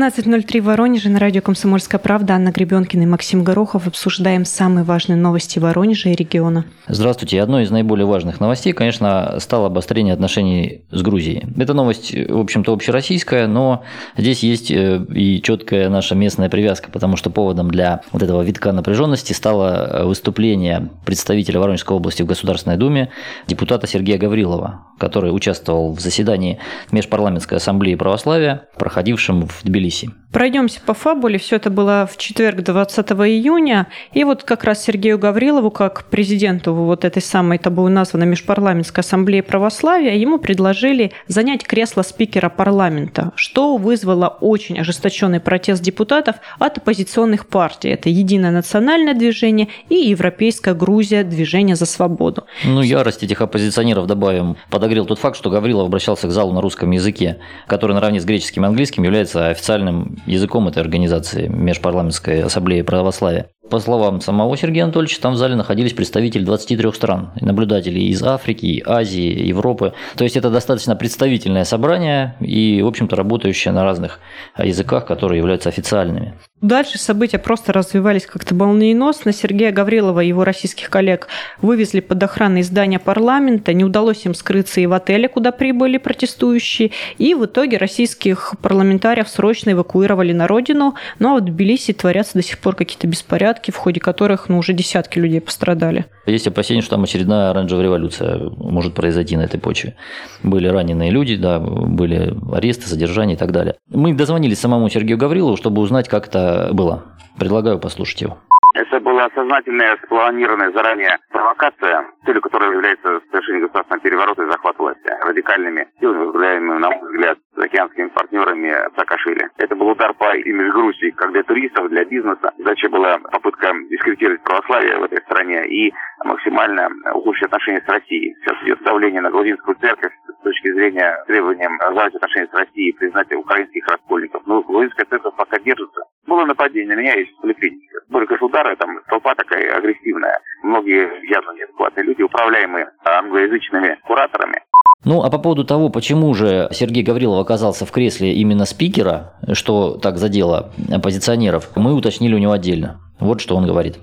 13.03 в Воронеже на радио «Комсомольская правда». Анна Гребенкина и Максим Горохов. Обсуждаем самые важные новости Воронежа и региона. Здравствуйте. Одной из наиболее важных новостей, конечно, стало обострение отношений с Грузией. Эта новость, в общем-то, общероссийская, но здесь есть э, и четкая наша местная привязка, потому что поводом для вот этого витка напряженности стало выступление представителя Воронежской области в Государственной Думе, депутата Сергея Гаврилова, который участвовал в заседании Межпарламентской ассамблеи православия, проходившем в Тбилиси. Пройдемся по фабуле. Все это было в четверг, 20 июня. И вот как раз Сергею Гаврилову, как президенту вот этой самой тобой названной Межпарламентской ассамблеи православия, ему предложили занять кресло спикера парламента, что вызвало очень ожесточенный протест депутатов от оппозиционных партий. Это Единое национальное движение и Европейская Грузия движение за свободу. Ну, ярость этих оппозиционеров, добавим, подогрел тот факт, что Гаврилов обращался к залу на русском языке, который наравне с греческим и английским является официальным языком этой организации, Межпарламентской ассамблеи православия. По словам самого Сергея Анатольевича, там в зале находились представители 23 стран, наблюдатели из Африки, Азии, Европы. То есть это достаточно представительное собрание и, в общем-то, работающее на разных языках, которые являются официальными. Дальше события просто развивались как-то молниеносно. Сергея Гаврилова и его российских коллег вывезли под охраной здания парламента. Не удалось им скрыться и в отеле, куда прибыли протестующие. И в итоге российских парламентариев срочно эвакуировали на родину. Ну, а в Тбилиси творятся до сих пор какие-то беспорядки беспорядки, в ходе которых ну, уже десятки людей пострадали. Есть опасения, что там очередная оранжевая революция может произойти на этой почве. Были раненые люди, да, были аресты, задержания и так далее. Мы дозвонились самому Сергею Гаврилову, чтобы узнать, как это было. Предлагаю послушать его. Это была сознательная, спланированная заранее провокация, целью которой является совершение государственного переворота и захват власти радикальными силами, возглавляемыми, на мой взгляд, океанскими партнерами Саакашвили. Это был удар по имидж Грузии как для туристов, для бизнеса. Задача была попытка дискредитировать православие в этой стране и максимально ухудшить отношения с Россией. Сейчас идет давление на грузинскую церковь с точки зрения требованием разорвать отношения с Россией и признать украинских раскольников. Но грузинская церковь пока держится. Было нападение на меня, есть поликлиники. Были, конечно, удары, там толпа такая агрессивная. Многие явно неадекватные люди, управляемые англоязычными кураторами. Ну, а по поводу того, почему же Сергей Гаврилов оказался в кресле именно спикера, что так задело оппозиционеров, мы уточнили у него отдельно. Вот что он говорит.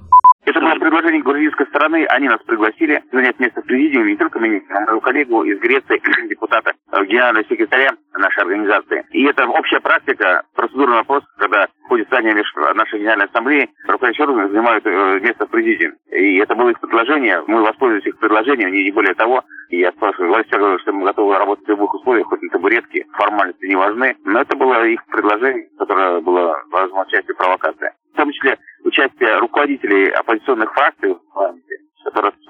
Это было предложение грузинской стороны. Они нас пригласили занять место в президиуме, не только меня, а мою коллегу из Греции, депутата, э, генерального секретаря нашей организации. И это общая практика, процедурный вопрос, когда в ходе здания нашей Генеральной Ассамблеи руководящие органы занимают э, место в президиуме. И это было их предложение, мы воспользовались их предложением, не более того. И я спрашиваю властей, говорю, что мы готовы работать в любых условиях, хоть на табуретке, формальности не важны. Но это было их предложение, которое было, возможно, частью провокации. В том числе участие руководителей оппозиционных фракций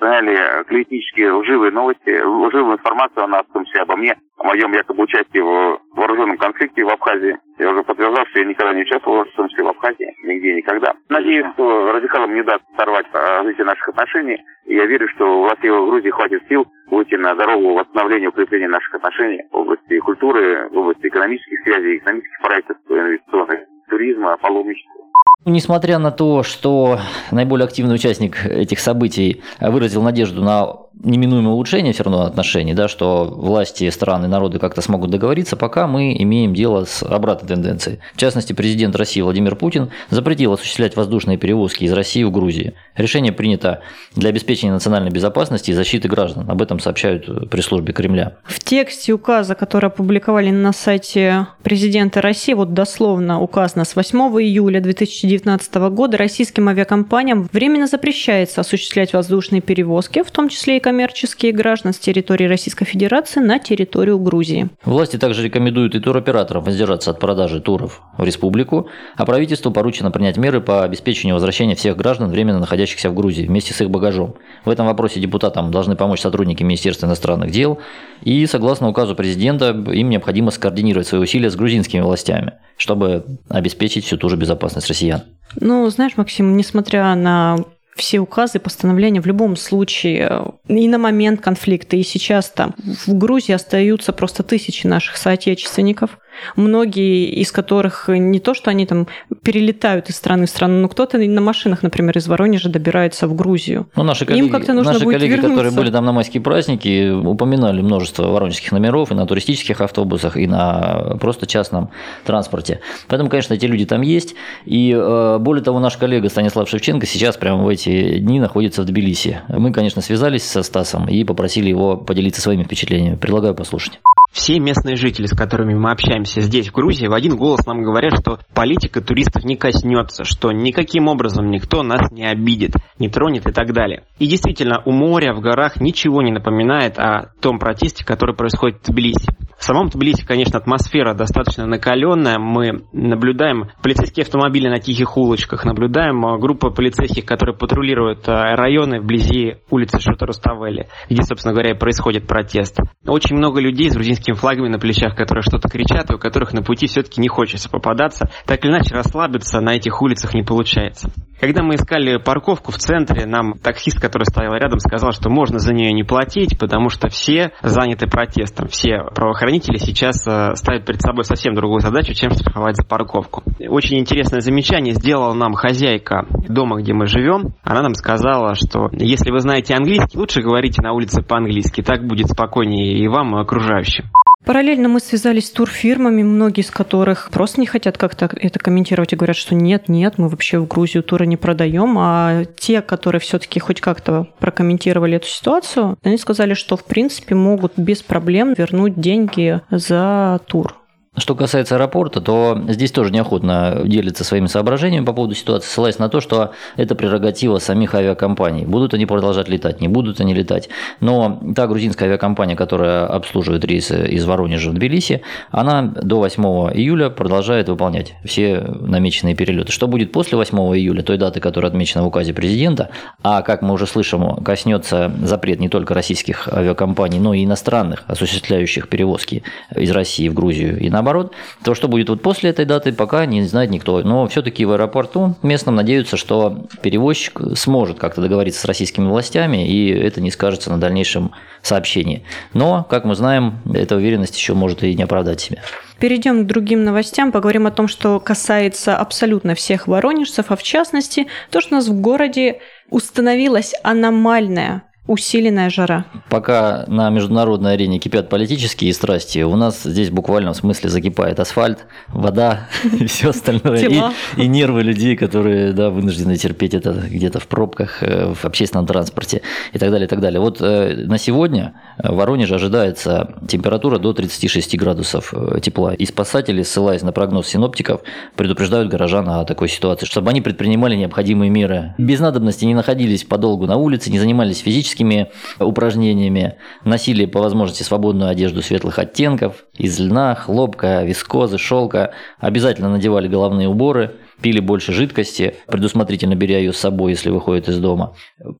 распространяли клеветнические лживые новости, лживую информацию о нас, в том числе обо мне, о моем якобы участии в вооруженном конфликте в Абхазии. Я уже подтверждал, что я никогда не участвовал, в том числе в Абхазии, нигде никогда. Надеюсь, что радикалам не даст сорвать развитие наших отношений. И я верю, что у властей в Грузии хватит сил выйти на дорогу восстановления укрепления наших отношений в области культуры, в области экономических связей, экономических проектов, инвестиционных, туризма, паломничества. Несмотря на то, что наиболее активный участник этих событий выразил надежду на неминуемое улучшение все равно отношений, да, что власти, страны, народы как-то смогут договориться, пока мы имеем дело с обратной тенденцией. В частности, президент России Владимир Путин запретил осуществлять воздушные перевозки из России в Грузию. Решение принято для обеспечения национальной безопасности и защиты граждан. Об этом сообщают пресс-службе Кремля. В тексте указа, который опубликовали на сайте президента России, вот дословно указано, с 8 июля 2019 года российским авиакомпаниям временно запрещается осуществлять воздушные перевозки, в том числе и коммерческие граждан с территории Российской Федерации на территорию Грузии. Власти также рекомендуют и туроператорам воздержаться от продажи туров в республику, а правительству поручено принять меры по обеспечению возвращения всех граждан, временно находящихся в Грузии, вместе с их багажом. В этом вопросе депутатам должны помочь сотрудники Министерства иностранных дел, и, согласно указу президента, им необходимо скоординировать свои усилия с грузинскими властями, чтобы обеспечить всю ту же безопасность россиян. Ну, знаешь, Максим, несмотря на все указы, постановления в любом случае э, и на момент конфликта, и сейчас там в Грузии остаются просто тысячи наших соотечественников. Многие из которых не то, что они там перелетают из страны в страну, но кто-то на машинах, например, из Воронежа добирается в Грузию. Ну, наши коллеги, Им как-то нужно наши будет коллеги вернуться. которые были там на майские праздники, упоминали множество воронежских номеров и на туристических автобусах, и на просто частном транспорте. Поэтому, конечно, эти люди там есть. И э, более того, наш коллега Станислав Шевченко сейчас прямо в эти дни находится в Тбилиси. Мы, конечно, связались со Стасом и попросили его поделиться своими впечатлениями. Предлагаю послушать. Все местные жители, с которыми мы общаемся здесь, в Грузии, в один голос нам говорят, что политика туристов не коснется, что никаким образом никто нас не обидит, не тронет и так далее. И действительно, у моря в горах ничего не напоминает о том протесте, который происходит в Тбилиси. В самом Тбилиси, конечно, атмосфера достаточно накаленная. Мы наблюдаем полицейские автомобили на тихих улочках, наблюдаем э, группу полицейских, которые патрулируют э, районы вблизи улицы Шота-Руставели, где, собственно говоря, происходит протест. Очень много людей с грузинскими флагами на плечах, которые что-то кричат, и у которых на пути все-таки не хочется попадаться. Так или иначе, расслабиться на этих улицах не получается. Когда мы искали парковку в центре, нам таксист, который стоял рядом, сказал, что можно за нее не платить, потому что все заняты протестом. Все правоохранители сейчас э, ставят перед собой совсем другую задачу, чем штрафовать за парковку. Очень интересное замечание сделала нам хозяйка дома, где мы живем. Она нам сказала, что если вы знаете английский, лучше говорите на улице по-английски, так будет спокойнее и вам, и окружающим. Параллельно мы связались с турфирмами, многие из которых просто не хотят как-то это комментировать и говорят, что нет, нет, мы вообще в Грузию туры не продаем. А те, которые все-таки хоть как-то прокомментировали эту ситуацию, они сказали, что в принципе могут без проблем вернуть деньги за тур. Что касается аэропорта, то здесь тоже неохотно делится своими соображениями по поводу ситуации, ссылаясь на то, что это прерогатива самих авиакомпаний. Будут они продолжать летать, не будут они летать. Но та грузинская авиакомпания, которая обслуживает рейсы из Воронежа в Тбилиси, она до 8 июля продолжает выполнять все намеченные перелеты. Что будет после 8 июля, той даты, которая отмечена в указе президента, а, как мы уже слышим, коснется запрет не только российских авиакомпаний, но и иностранных, осуществляющих перевозки из России в Грузию и наоборот, наоборот, то, что будет вот после этой даты, пока не знает никто. Но все-таки в аэропорту местном надеются, что перевозчик сможет как-то договориться с российскими властями, и это не скажется на дальнейшем сообщении. Но, как мы знаем, эта уверенность еще может и не оправдать себя. Перейдем к другим новостям, поговорим о том, что касается абсолютно всех воронежцев, а в частности, то, что у нас в городе установилась аномальная Усиленная жара. Пока на международной арене кипят политические страсти, у нас здесь буквально в смысле закипает асфальт, вода и все остальное. И, и нервы людей, которые да, вынуждены терпеть это где-то в пробках, э, в общественном транспорте и так далее. И так далее. Вот э, на сегодня в Воронеже ожидается температура до 36 градусов э, тепла. И спасатели, ссылаясь на прогноз синоптиков, предупреждают горожан о такой ситуации, чтобы они предпринимали необходимые меры. Без надобности не находились подолгу на улице, не занимались физически физическими упражнениями, носили по возможности свободную одежду светлых оттенков, из льна, хлопка, вискозы, шелка, обязательно надевали головные уборы, пили больше жидкости, предусмотрительно беря ее с собой, если выходят из дома.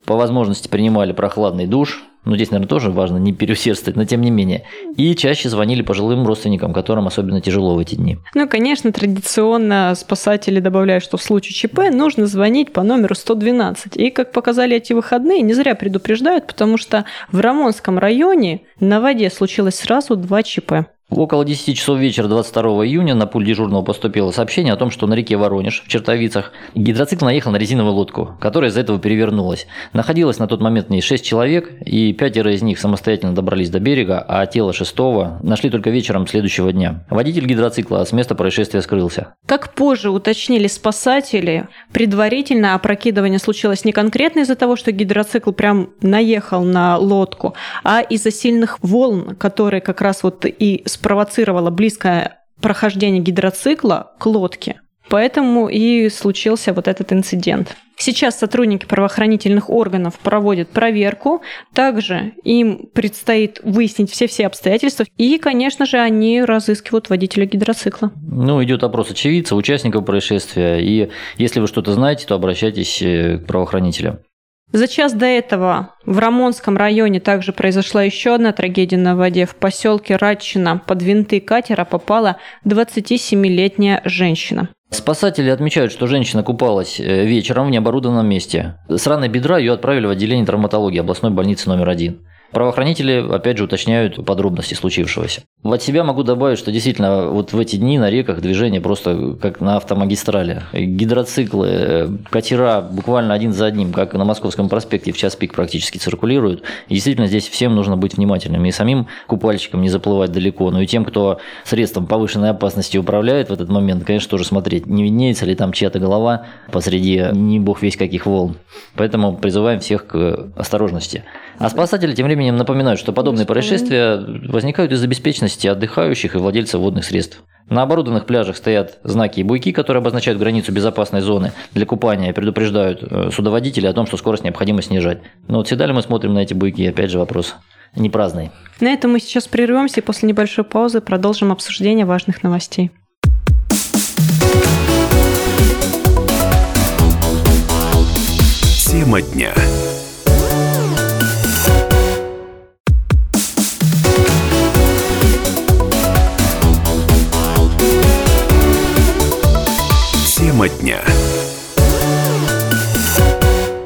По возможности принимали прохладный душ, ну, здесь, наверное, тоже важно не переусердствовать, но тем не менее. И чаще звонили пожилым родственникам, которым особенно тяжело в эти дни. Ну, конечно, традиционно спасатели добавляют, что в случае ЧП нужно звонить по номеру 112. И, как показали эти выходные, не зря предупреждают, потому что в Рамонском районе на воде случилось сразу два ЧП. Около 10 часов вечера 22 июня на пульт дежурного поступило сообщение о том, что на реке Воронеж в Чертовицах гидроцикл наехал на резиновую лодку, которая из-за этого перевернулась. Находилось на тот момент в ней 6 человек, и пятеро из них самостоятельно добрались до берега, а тело шестого нашли только вечером следующего дня. Водитель гидроцикла с места происшествия скрылся. Как позже уточнили спасатели, предварительно опрокидывание случилось не конкретно из-за того, что гидроцикл прям наехал на лодку, а из-за сильных волн, которые как раз вот и спровоцировало близкое прохождение гидроцикла к лодке. Поэтому и случился вот этот инцидент. Сейчас сотрудники правоохранительных органов проводят проверку. Также им предстоит выяснить все-все обстоятельства. И, конечно же, они разыскивают водителя гидроцикла. Ну, идет опрос очевидцев, участников происшествия. И если вы что-то знаете, то обращайтесь э, к правоохранителям. За час до этого в Рамонском районе также произошла еще одна трагедия на воде. В поселке Радчина под винты катера попала 27-летняя женщина. Спасатели отмечают, что женщина купалась э, вечером в необорудованном месте. С раной бедра ее отправили в отделение травматологии областной больницы номер один. Правоохранители, опять же, уточняют подробности случившегося. От себя могу добавить, что действительно вот в эти дни на реках движение просто как на автомагистрали. Гидроциклы, катера буквально один за одним, как на Московском проспекте в час пик практически циркулируют. И действительно здесь всем нужно быть внимательными. И самим купальщикам не заплывать далеко, но и тем, кто средством повышенной опасности управляет в этот момент, конечно, тоже смотреть, не виднеется ли там чья-то голова посреди не бог весь каких волн. Поэтому призываем всех к осторожности. А спасатели тем временем напоминают, что подобные происшествия возникают из-за беспечности отдыхающих и владельцев водных средств. На оборудованных пляжах стоят знаки и буйки, которые обозначают границу безопасной зоны для купания и предупреждают э, судоводителей о том, что скорость необходимо снижать. Но вот всегда ли мы смотрим на эти буйки? Опять же вопрос не праздный. На этом мы сейчас прервемся и после небольшой паузы продолжим обсуждение важных новостей. Тема дня. Тема дня.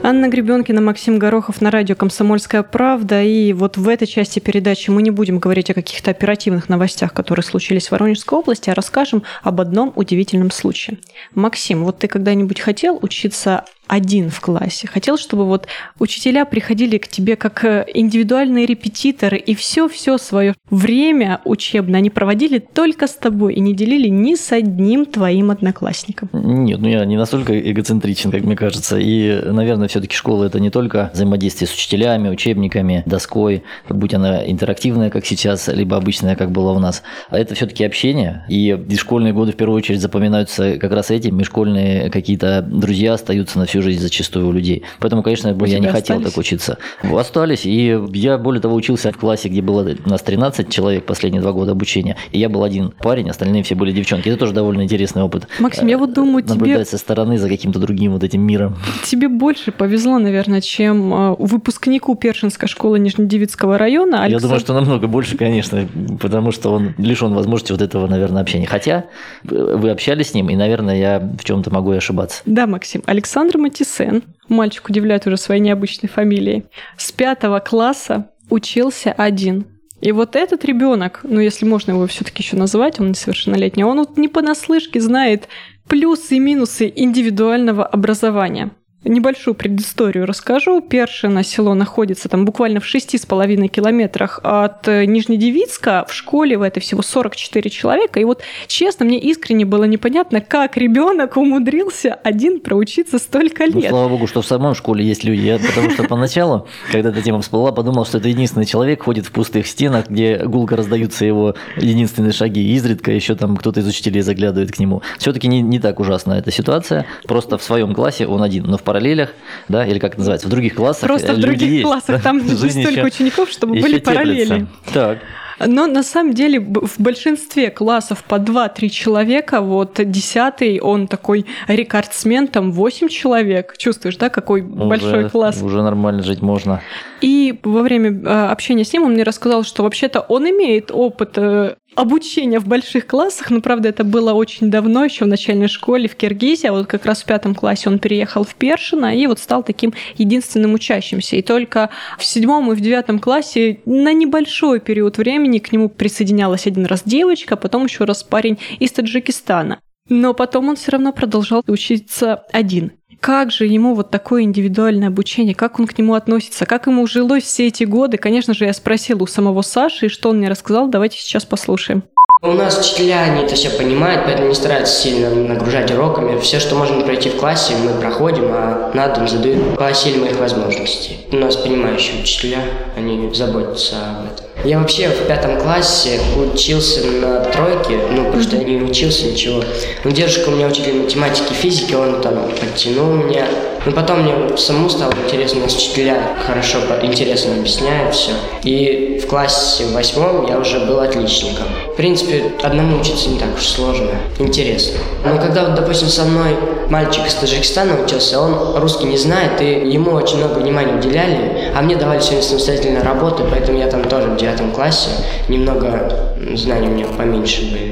Анна Гребенкина, Максим Горохов на радио «Комсомольская правда». И вот в этой части передачи мы не будем говорить о каких-то оперативных новостях, которые случились в Воронежской области, а расскажем об одном удивительном случае. Максим, вот ты когда-нибудь хотел учиться один в классе. Хотел, чтобы вот учителя приходили к тебе как э, индивидуальные репетиторы, и все-все свое время учебное они проводили только с тобой и не делили ни с одним твоим одноклассником. Нет, ну я не настолько эгоцентричен, как мне кажется. И, наверное, все-таки школа это не только взаимодействие с учителями, учебниками, доской, будь она интерактивная, как сейчас, либо обычная, как было у нас. А это все-таки общение. И школьные годы в первую очередь запоминаются как раз этим. Межшкольные какие-то друзья остаются на всю жизнь зачастую у людей. Поэтому, конечно, у я не остались? хотел так учиться. Остались. И я, более того, учился в классе, где было у нас 13 человек последние два года обучения. И я был один парень, остальные все были девчонки. Это тоже довольно интересный опыт. Максим, я вот думаю, Наблюдать тебе... со стороны за каким-то другим вот этим миром. Тебе больше повезло, наверное, чем а, выпускнику Першинской школы Нижнедевицкого района. Александр... Я думаю, что намного больше, конечно, потому что он лишен возможности вот этого, наверное, общения. Хотя э, вы общались с ним, и, наверное, я в чем-то могу и ошибаться. Да, Максим. Александр Матисен, мальчик удивляет уже своей необычной фамилией, с пятого класса учился один. И вот этот ребенок, ну если можно его все-таки еще называть, он несовершеннолетний, он вот не понаслышке знает плюсы и минусы индивидуального образования. Небольшую предысторию расскажу. Першино село находится там буквально в шести с половиной километрах от э, Нижнедевицка. В школе в этой всего 44 человека. И вот, честно, мне искренне было непонятно, как ребенок умудрился один проучиться столько ну, лет. Ну, слава богу, что в самой школе есть люди. Я потому что поначалу, когда эта тема всплыла, подумал, что это единственный человек ходит в пустых стенах, где гулко раздаются его единственные шаги. И изредка еще там кто-то из учителей заглядывает к нему. Все-таки не, не так ужасна эта ситуация. Просто в своем классе он один. Но в параллелях, да, или как это называется, в других классах. Просто в других есть, классах, да? там не столько учеников, чтобы были параллели. Так. Но на самом деле в большинстве классов по 2-3 человека, вот 10 он такой рекордсмен, там 8 человек. Чувствуешь, да, какой уже, большой класс? Уже нормально жить можно. И во время а, общения с ним он мне рассказал, что вообще-то он имеет опыт обучения в больших классах, но, правда, это было очень давно, еще в начальной школе в Киргизии, а вот как раз в пятом классе он переехал в Першино и вот стал таким единственным учащимся. И только в седьмом и в девятом классе на небольшой период времени к нему присоединялась один раз девочка, потом еще раз парень из Таджикистана. Но потом он все равно продолжал учиться один. Как же ему вот такое индивидуальное обучение, как он к нему относится, как ему жилось все эти годы? Конечно же, я спросила у самого Саши, и что он мне рассказал, давайте сейчас послушаем. У нас учителя, они это все понимают, поэтому не стараются сильно нагружать уроками. Все, что можно пройти в классе, мы проходим, а на дом задают по силе моих возможностей. У нас понимающие учителя, они заботятся об этом. Я вообще в пятом классе учился на тройке, ну, потому что я не учился ничего. Но дедушка у меня учитель математики, физики, он там подтянул меня. Но потом мне самому стало интересно, у нас учителя хорошо, интересно объясняют все. И в классе восьмом я уже был отличником. В принципе, одному учиться не так уж сложно, интересно. Но когда, вот, допустим, со мной мальчик из Таджикистана учился, он русский не знает, и ему очень много внимания уделяли, а мне давали сегодня самостоятельно работы, поэтому я там тоже в девятом классе немного знаний у меня поменьше были.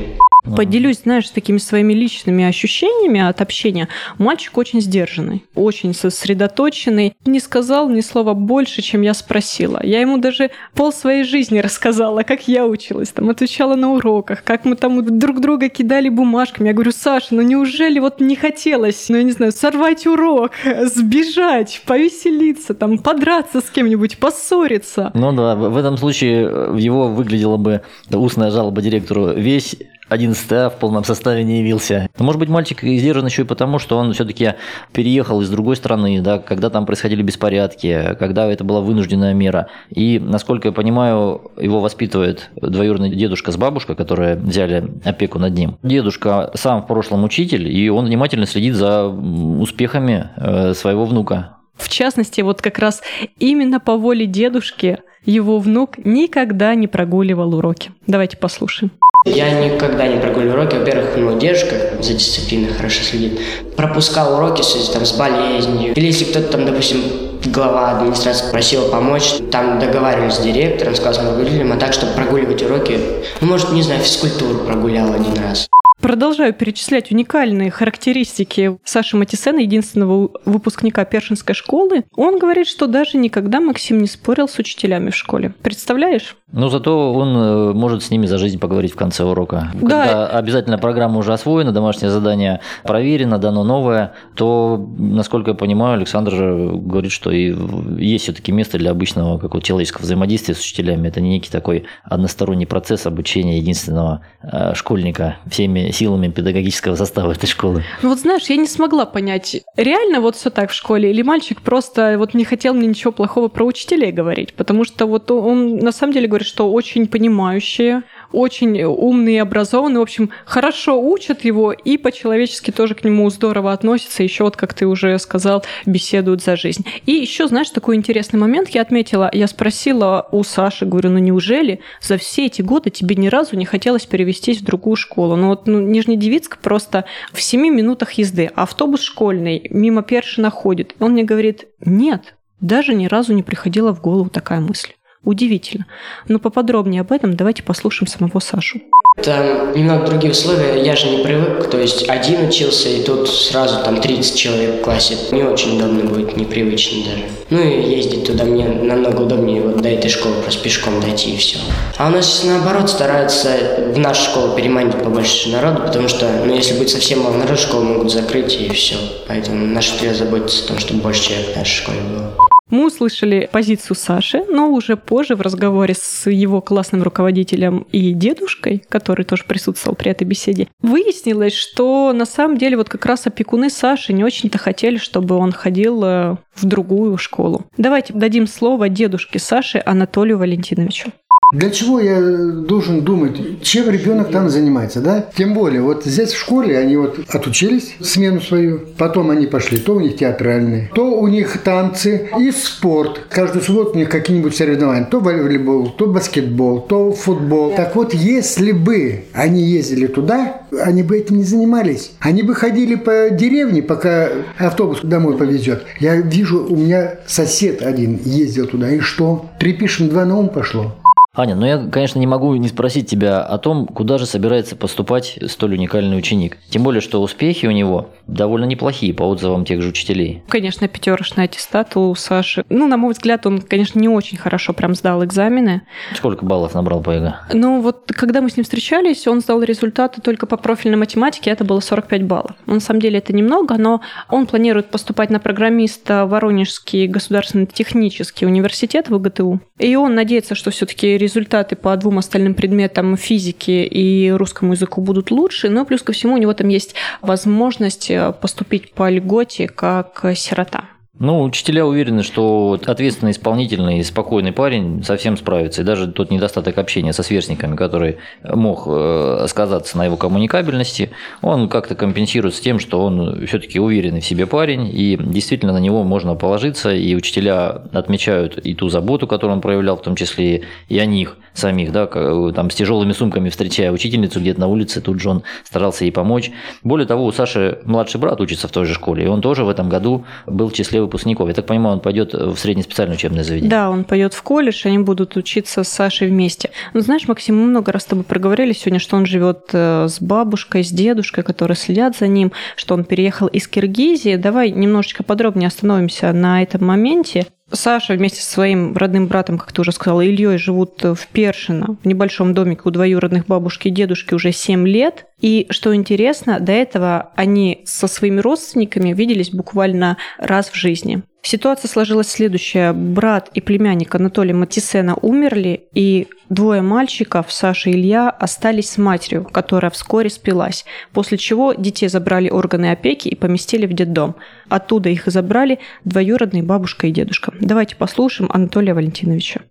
Поделюсь, знаешь, такими своими личными ощущениями от общения. Мальчик очень сдержанный, очень сосредоточенный. Не сказал ни слова больше, чем я спросила. Я ему даже пол своей жизни рассказала, как я училась, там, отвечала на уроках, как мы там друг друга кидали бумажками. Я говорю, Саша, ну неужели вот не хотелось, ну я не знаю, сорвать урок, сбежать, повеселиться, там, подраться с кем-нибудь, поссориться? Ну да, в этом случае его выглядела бы устная жалоба директору весь 11 А в полном составе не явился. Может быть, мальчик сдержан еще и потому, что он все-таки переехал из другой страны, да, когда там происходили беспорядки, когда это была вынужденная мера. И, насколько я понимаю, его воспитывает двоюродный дедушка с бабушкой, которые взяли опеку над ним. Дедушка сам в прошлом учитель, и он внимательно следит за успехами э, своего внука. В частности, вот как раз именно по воле дедушки его внук никогда не прогуливал уроки. Давайте послушаем. Я никогда не прогуливаю уроки. Во-первых, ну, дедушка за дисциплиной хорошо следит. Пропускал уроки в связи там, с болезнью. Или если кто-то там, допустим, глава администрации просил помочь, там договаривались с директором, сказал родителям, а так, чтобы прогуливать уроки, ну, может, не знаю, физкультуру прогулял один раз. Продолжаю перечислять уникальные характеристики Саши Матисена, единственного выпускника Першинской школы. Он говорит, что даже никогда Максим не спорил с учителями в школе. Представляешь? Но зато он э, может с ними за жизнь поговорить в конце урока. Да. Когда обязательно программа уже освоена, домашнее задание проверено, дано новое, то, насколько я понимаю, Александр говорит, что и есть все-таки место для обычного какого человеческого взаимодействия с учителями. Это не некий такой односторонний процесс обучения единственного э, школьника всеми силами педагогического состава этой школы. Ну вот знаешь, я не смогла понять, реально вот все так в школе, или мальчик просто вот не хотел мне ничего плохого про учителей говорить, потому что вот он на самом деле говорит, что очень понимающие, очень умные и образованные. В общем, хорошо учат его и по-человечески тоже к нему здорово относятся. Еще вот, как ты уже сказал, беседуют за жизнь. И еще, знаешь, такой интересный момент я отметила. Я спросила у Саши, говорю, ну неужели за все эти годы тебе ни разу не хотелось перевестись в другую школу? Ну вот ну, Нижнедевицк просто в 7 минутах езды. Автобус школьный мимо Першина ходит. Он мне говорит, нет, даже ни разу не приходила в голову такая мысль. Удивительно. Но поподробнее об этом давайте послушаем самого Сашу. Там немного другие условия, я же не привык, то есть один учился, и тут сразу там 30 человек в классе. Не очень удобно будет, непривычно даже. Ну и ездить туда мне намного удобнее вот до этой школы просто пешком дойти и все. А у нас наоборот стараются в нашу школу переманить побольше народу, потому что, ну если будет совсем мало народу, школу могут закрыть и все. Поэтому наш учителя заботится о том, чтобы больше человек в нашей школе было. Мы услышали позицию Саши, но уже позже в разговоре с его классным руководителем и дедушкой, который тоже присутствовал при этой беседе, выяснилось, что на самом деле вот как раз опекуны Саши не очень-то хотели, чтобы он ходил э, в другую школу. Давайте дадим слово дедушке Саши Анатолию Валентиновичу. Для чего я должен думать, чем ребенок там занимается, да? Тем более, вот здесь в школе они вот отучились смену свою, потом они пошли, то у них театральные, то у них танцы и спорт. Каждую субботу у них какие-нибудь соревнования, то волейбол, то баскетбол, то футбол. Так вот, если бы они ездили туда, они бы этим не занимались. Они бы ходили по деревне, пока автобус домой повезет. Я вижу, у меня сосед один ездил туда, и что? Три пишем, два на ум пошло. Аня, ну я, конечно, не могу не спросить тебя о том, куда же собирается поступать столь уникальный ученик. Тем более, что успехи у него довольно неплохие по отзывам тех же учителей. Конечно, пятерочный аттестат у Саши. Ну, на мой взгляд, он, конечно, не очень хорошо прям сдал экзамены. Сколько баллов набрал по ЕГЭ? Ну, вот когда мы с ним встречались, он сдал результаты только по профильной математике, это было 45 баллов. На самом деле это немного, но он планирует поступать на программиста Воронежский государственный технический университет в ВГТУ. И он надеется, что все-таки результаты по двум остальным предметам физики и русскому языку будут лучше, но плюс ко всему у него там есть возможность э, поступить по льготе как сирота. Ну, учителя уверены, что ответственный, исполнительный, спокойный парень совсем справится. И даже тот недостаток общения со сверстниками, который мог э, сказаться на его коммуникабельности, он как-то компенсируется тем, что он все-таки уверенный в себе парень, и действительно на него можно положиться, и учителя отмечают и ту заботу, которую он проявлял, в том числе и о них самих, да, там с тяжелыми сумками встречая учительницу где-то на улице, тут же он старался ей помочь. Более того, у Саши младший брат учится в той же школе, и он тоже в этом году был в числе выпускников. Я так понимаю, он пойдет в среднеспециальное учебное заведение. Да, он пойдет в колледж, они будут учиться с Сашей вместе. Ну, знаешь, Максим, мы много раз с тобой проговорили сегодня, что он живет э, с бабушкой, с дедушкой, которые следят за ним, что он переехал из Киргизии. Давай немножечко подробнее остановимся на этом моменте. Саша вместе со своим родным братом, как ты уже сказала, Ильей, живут в Першино, в небольшом домике у двоюродных бабушки и дедушки уже 7 лет. И что интересно, до этого они со своими родственниками виделись буквально раз в жизни. Ситуация сложилась следующая. Брат и племянник Анатолия Матисена умерли, и двое мальчиков, Саша и Илья, остались с матерью, которая вскоре спилась, после чего детей забрали органы опеки и поместили в детдом. Оттуда их и забрали двоюродные бабушка и дедушка. Давайте послушаем Анатолия Валентиновича.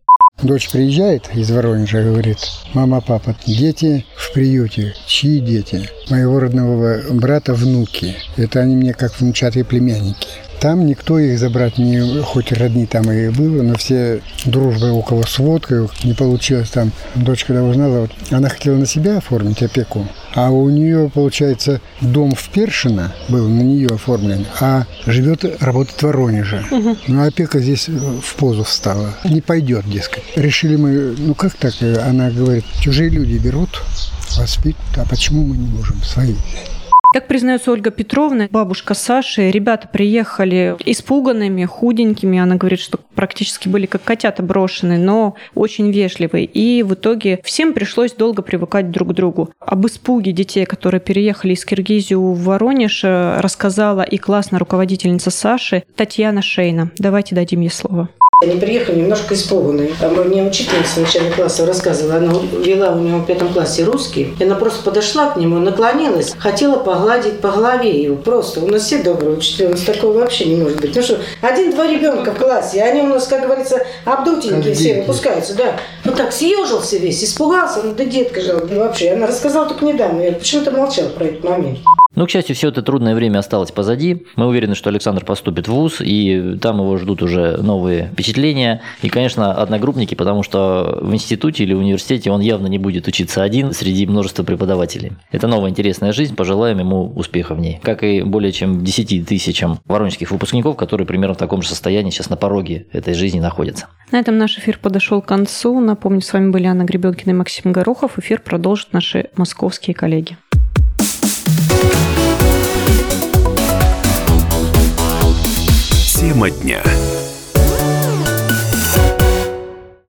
Дочь приезжает из Воронежа, говорит, мама, папа, дети в приюте. Чьи дети? Моего родного брата внуки. Это они мне как внучатые племянники. Там никто их забрать не, хоть родни там и было, но все дружбы у кого с водкой не получилось там. Дочка когда узнала, вот, она хотела на себя оформить опеку, а у нее, получается, дом в Першино был на нее оформлен, а живет, работает в Воронеже. Угу. Ну, опека здесь в позу встала. Не пойдет, дескать. Решили мы, ну как так? Она говорит, чужие люди берут, воспитывают, а почему мы не можем свои взять? Как признается Ольга Петровна, бабушка Саши, ребята приехали испуганными, худенькими. Она говорит, что практически были как котята брошены, но очень вежливые. И в итоге всем пришлось долго привыкать друг к другу. Об испуге детей, которые переехали из Киргизии в Воронеж, рассказала и классная руководительница Саши Татьяна Шейна. Давайте дадим ей слово. Они приехали немножко испуганные. А мне учительница начального класса рассказывала, она вела у него в пятом классе русский. И она просто подошла к нему, наклонилась, хотела погладить по голове его. Просто. У нас все добрые учителя, у нас такого вообще не может быть. Ну что, один-два ребенка в классе, они у нас, как говорится, обдутенькие все выпускаются, да. Вот так съежился весь, испугался, ну да детка же вообще. Она рассказала только недавно, я почему-то молчал про этот момент. Ну, к счастью, все это трудное время осталось позади. Мы уверены, что Александр поступит в ВУЗ, и там его ждут уже новые впечатления. И, конечно, одногруппники, потому что в институте или университете он явно не будет учиться один среди множества преподавателей. Это новая интересная жизнь, пожелаем ему успеха в ней. Как и более чем 10 тысячам воронежских выпускников, которые примерно в таком же состоянии сейчас на пороге этой жизни находятся. На этом наш эфир подошел к концу. Напомню, с вами были Анна Гребенкина и Максим Горохов. Эфир продолжат наши московские коллеги. Тема дня.